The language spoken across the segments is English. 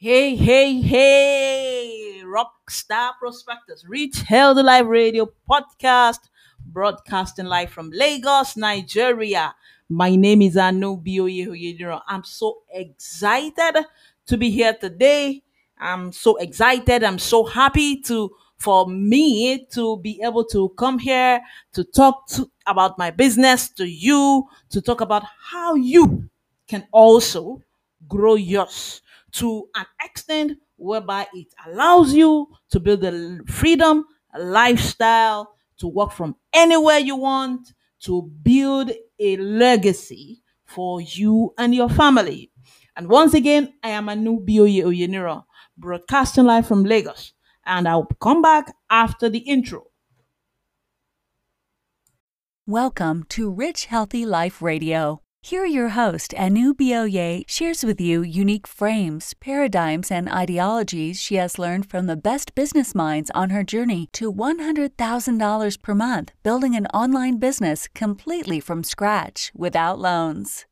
Hey, hey, hey, Rockstar Prospectors, Rich Healthy Life Radio podcast, broadcasting live from Lagos, Nigeria. My name is Anu Bioye I'm so excited to be here today. I'm so excited. I'm so happy to for me to be able to come here to talk to, about my business to you, to talk about how you can also grow yours to an extent whereby it allows you to build a freedom, lifestyle, to work from anywhere you want, to build a legacy for you and your family. And once again, I am Anu Bioye Oyeniro, broadcasting live from Lagos. And I'll come back after the intro. Welcome to Rich Healthy Life Radio. Here, your host, Anu Bioye, shares with you unique frames, paradigms, and ideologies she has learned from the best business minds on her journey to $100,000 per month, building an online business completely from scratch without loans.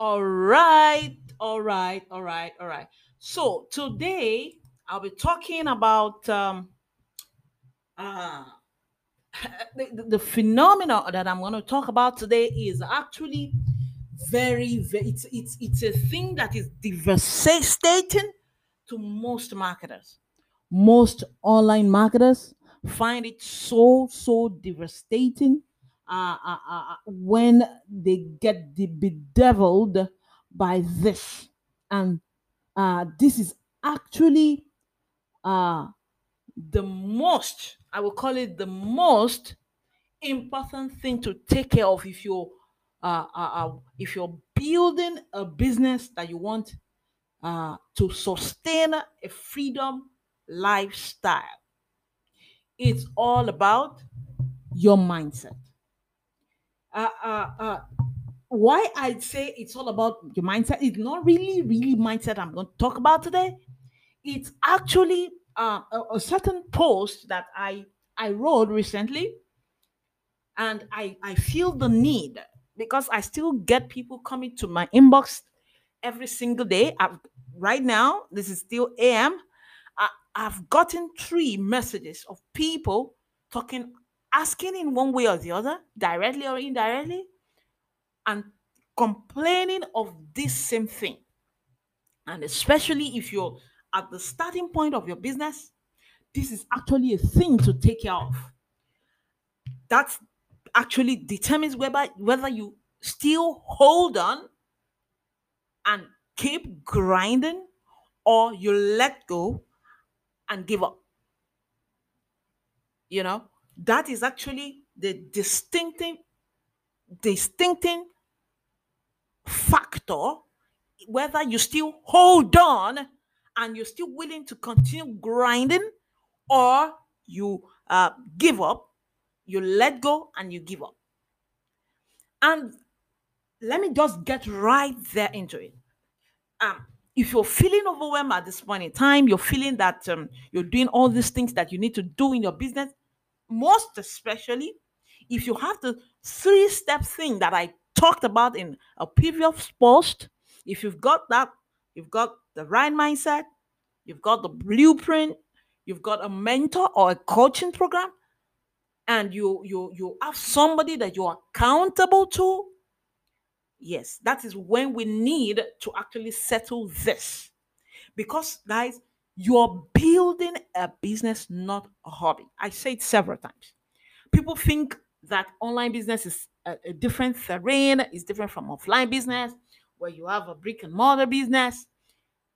All right, all right, all right, all right. So today I'll be talking about um, uh, the, the phenomena that I'm going to talk about today is actually very, very it's it's it's a thing that is devastating to most marketers. Most online marketers find it so so devastating uh, uh, uh, when they get de- bedeviled by this, and uh, this is actually uh, the most I will call it the most important thing to take care of if you're uh, uh, uh, if you're building a business that you want uh, to sustain a freedom lifestyle. It's all about your mindset. Uh, uh, why I say it's all about your mindset, it's not really, really mindset I'm going to talk about today. It's actually uh, a, a certain post that I I wrote recently, and I I feel the need because I still get people coming to my inbox every single day. I've, right now, this is still AM. I, I've gotten three messages of people talking, asking in one way or the other, directly or indirectly, and complaining of this same thing. And especially if you're at the starting point of your business, this is actually a thing to take care of. That actually determines whether whether you still hold on and keep grinding or you let go and give up. You know, that is actually the distinctive distincting factor whether you still hold on and you're still willing to continue grinding or you uh, give up, you let go and you give up. And let me just get right there into it. Um, if you're feeling overwhelmed at this point in time, you're feeling that um, you're doing all these things that you need to do in your business, most especially if you have the three step thing that I talked about in a previous post, if you've got that, you've got the right mindset, you've got the blueprint, you've got a mentor or a coaching program, and you you you have somebody that you're accountable to, yes, that is when we need to actually settle this. Because guys, you're building a business, not a hobby. I say it several times. People think that online business is a, a different terrain, is different from offline business, where you have a brick and mortar business,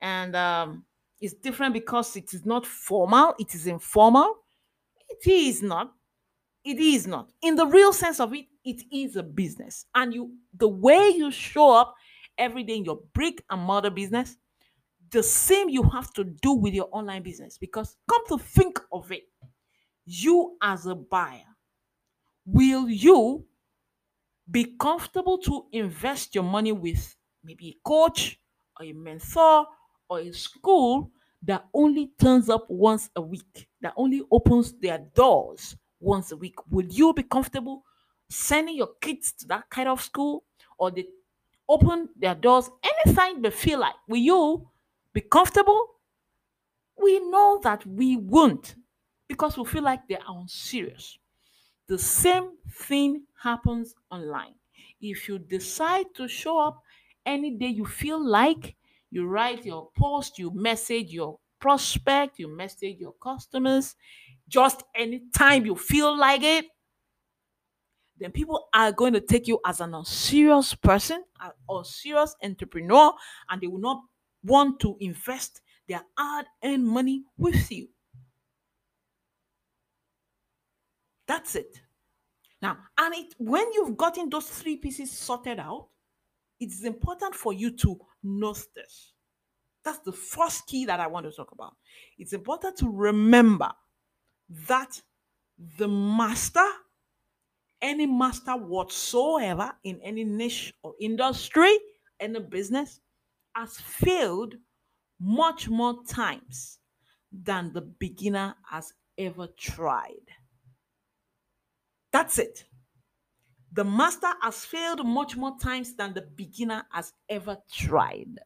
and um, it's different because it is not formal; it is informal. It is not. It is not. In the real sense of it, it is a business, and you the way you show up every day in your brick and mortar business, the same you have to do with your online business. Because come to think of it, you as a buyer will you be comfortable to invest your money with maybe a coach or a mentor or a school that only turns up once a week, that only opens their doors once a week? Will you be comfortable sending your kids to that kind of school or they open their doors anytime they feel like? Will you be comfortable? We know that we won't because we feel like they're unserious. The same thing happens online. If you decide to show up any day you feel like, you write your post, you message your prospect, you message your customers, just anytime you feel like it, then people are going to take you as an unserious person, a unserious entrepreneur, and they will not want to invest their hard-earned money with you. That's it. Now, and it when you've gotten those three pieces sorted out, it's important for you to note this. That's the first key that I want to talk about. It's important to remember that the master, any master whatsoever in any niche or industry, any business, has failed much more times than the beginner has ever tried. That's it. The master has failed much more times than the beginner has ever tried.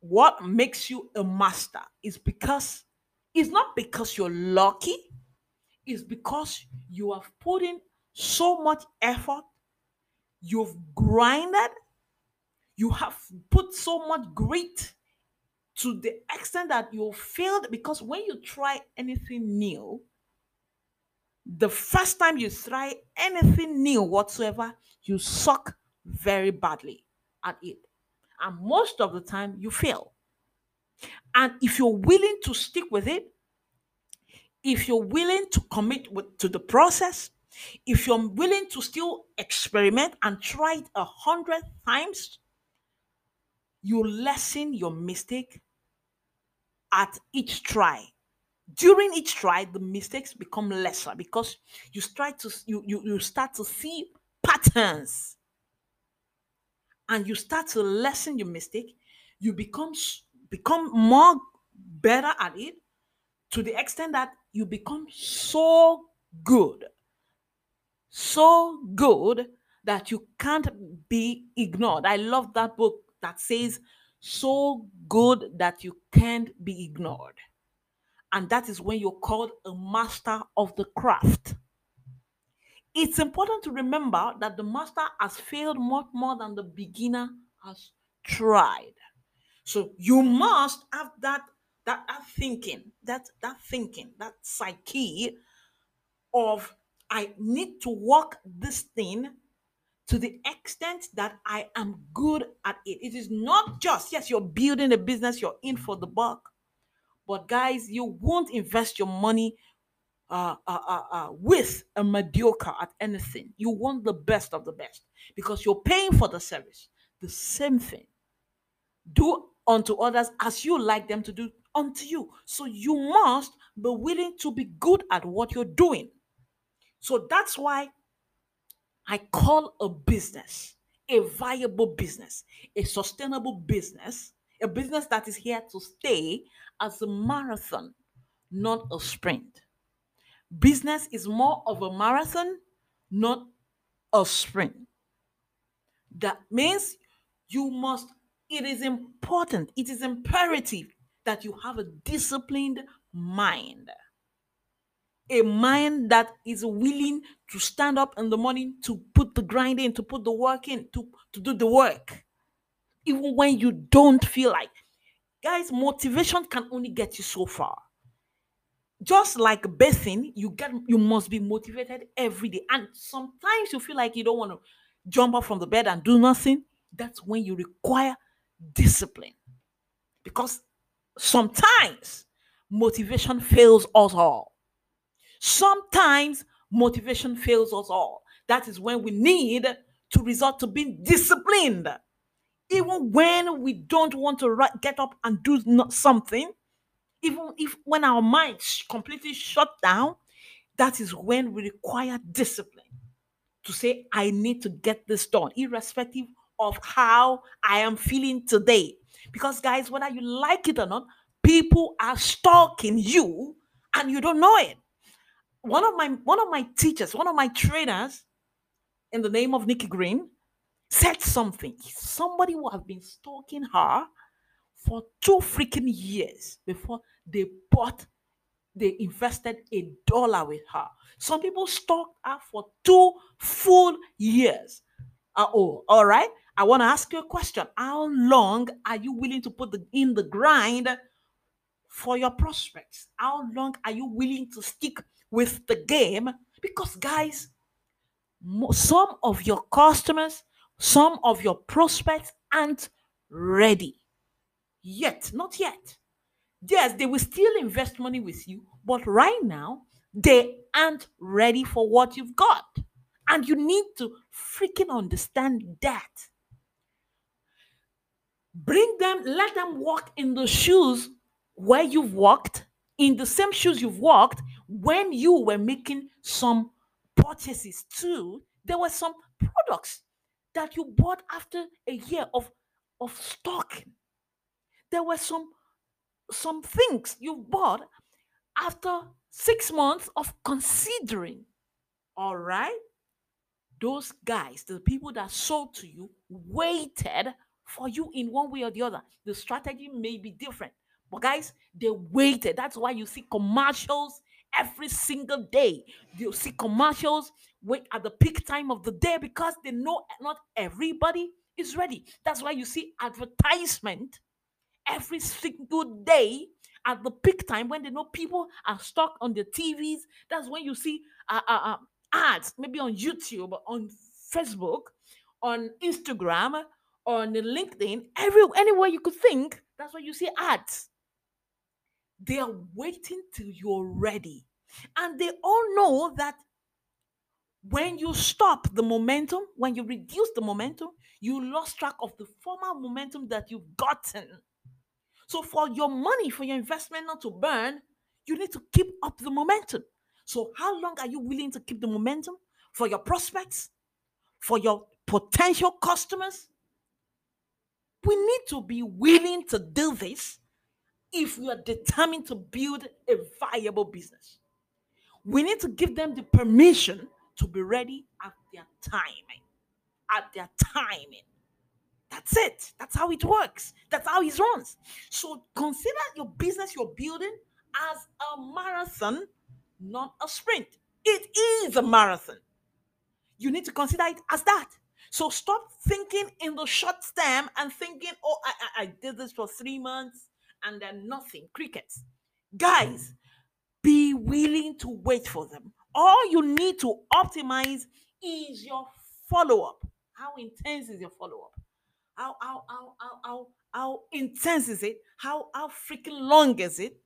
What makes you a master is because it's not because you're lucky, it's because you have put in so much effort, you've grinded, you have put so much grit to the extent that you failed because when you try anything new, the first time you try anything new whatsoever, you suck very badly at it. And most of the time, you fail. And if you're willing to stick with it, if you're willing to commit with, to the process, if you're willing to still experiment and try it a hundred times, you lessen your mistake at each try during each try the mistakes become lesser because you start to you, you you start to see patterns. And you start to lessen your mistake you become become more better at it to the extent that you become so good so good that you can't be ignored. I love that book that says so good that you can't be ignored and that is when you're called a master of the craft. It's important to remember that the master has failed much more than the beginner has tried. So you must have that that, that thinking, that that thinking, that psyche of I need to work this thing to the extent that I am good at it. It is not just, yes, you're building a business, you're in for the buck, but guys, you won't invest your money uh, uh, uh, uh, with a mediocre at anything. You want the best of the best because you're paying for the service. The same thing. Do unto others as you like them to do unto you. So you must be willing to be good at what you're doing. So that's why I call a business a viable business, a sustainable business, a business that is here to stay as a marathon, not a sprint. Business is more of a marathon, not a sprint. That means you must, it is important, it is imperative that you have a disciplined mind a mind that is willing to stand up in the morning to put the grind in, to put the work in, to, to do the work, even when you don't feel like. Guys, motivation can only get you so far. Just like bathing, you get you must be motivated every day. And sometimes you feel like you don't want to jump up from the bed and do nothing. That's when you require discipline. Because sometimes motivation fails us all. Sometimes motivation fails us all. That is when we need to resort to being disciplined. Even when we don't want to get up and do not something, even if when our minds completely shut down, that is when we require discipline to say, I need to get this done, irrespective of how I am feeling today. Because, guys, whether you like it or not, people are stalking you and you don't know it one of my one of my teachers, one of my trainers, in the name of Nikki Green, said something. Somebody who have been stalking her for two freaking years before they bought, they invested a dollar with her. Some people stalked her for two full years. Uh, oh, all right. I want to ask you a question. How long are you willing to put the, in the grind for your prospects? How long are you willing to stick with the game? Because, guys, some of your customers, some of your prospects aren't ready yet. Not yet. Yes, they will still invest money with you, but right now, they aren't ready for what you've got. And you need to freaking understand that. Bring them, let them walk in the shoes where you've walked, in the same shoes you've walked when you were making some purchases too. There were some products that you bought after a year of, of stocking. There were some some things you bought after six months of considering. All right? Those guys, the people that sold to you, waited for you in one way or the other. The strategy may be different, but guys, they waited. That's why you see commercials every single day. You see commercials wait at the peak time of the day because they know not everybody is ready. That's why you see advertisement every single day at the peak time when they know people are stuck on their TVs. That's when you see uh, uh, uh, ads, maybe on YouTube, on Facebook, on Instagram, on LinkedIn, every anywhere you could think. That's why you see ads. They are waiting till you're ready, and they all know that when you stop the momentum, when you reduce the momentum, you lost track of the former momentum that you've gotten. So for your money, for your investment not to burn, you need to keep up the momentum. So how long are you willing to keep the momentum for your prospects, for your potential customers? We need to be willing to do this if we are determined to build a viable business. We need to give them the permission to be ready at their timing. At their timing. That's it. That's how it works. That's how it runs. So consider your business you're building as a marathon, not a sprint. It is a marathon. You need to consider it as that. So stop thinking in the short term and thinking, oh, I, I, I did this for three months and then nothing. Crickets. Guys, be willing to wait for them. All you need to optimize is your follow up. How intense is your follow up? How how how how how how intense is it? How how freaking long is it?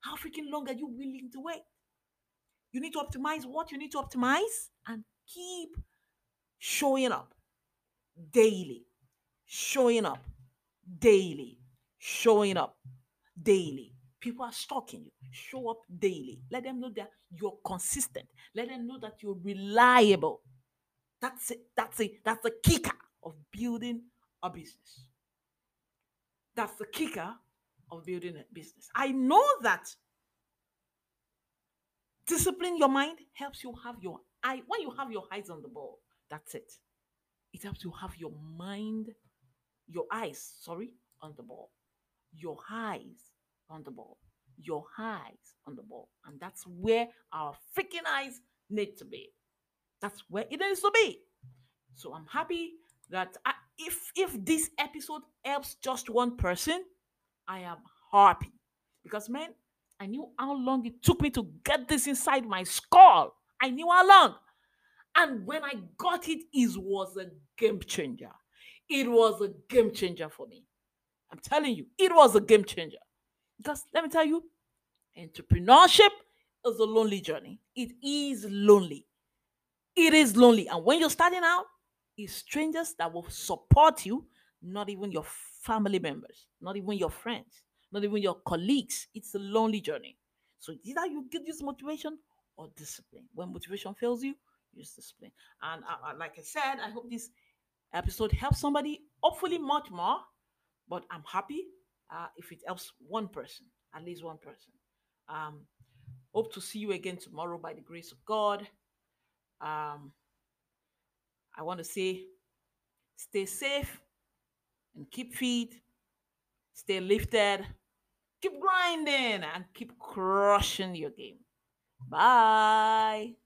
How freaking long are you willing to wait? You need to optimize what you need to optimize and keep showing up daily, showing up daily, showing up daily. People are stalking you. Show up daily. Let them know that you're consistent. Let them know that you're reliable. That's it. That's it. That's the kicker of building a business. That's the kicker of building a business. I know that discipline your mind helps you have your eye. When you have your eyes on the ball, that's it. It helps you have your mind, your eyes, sorry, on the ball. Your eyes on the ball. Your eyes on the ball. And that's where our freaking eyes need to be. That's where it needs to be. So I'm happy that I, if if this episode helps just one person, I am happy. Because man, I knew how long it took me to get this inside my skull. I knew how long. And when I got it, it was a game changer. It was a game changer for me. I'm telling you, it was a game changer. Because let me tell you, entrepreneurship is a lonely journey. It is lonely. It is lonely. And when you're starting out, it's strangers that will support you, not even your family members, not even your friends, not even your colleagues. It's a lonely journey. So either you get this motivation or discipline. When motivation fails you, use discipline. And uh, uh, like I said, I hope this episode helps somebody, hopefully much more. But I'm happy uh, if it helps one person, at least one person. Um, hope to see you again tomorrow by the grace of God. Um, I want to say stay safe and keep fit Stay lifted. Keep grinding and keep crushing your game. Bye.